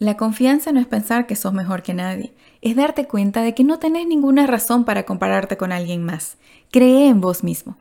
La confianza no es pensar que sos mejor que nadie, es darte cuenta de que no tenés ninguna razón para compararte con alguien más. Cree en vos mismo.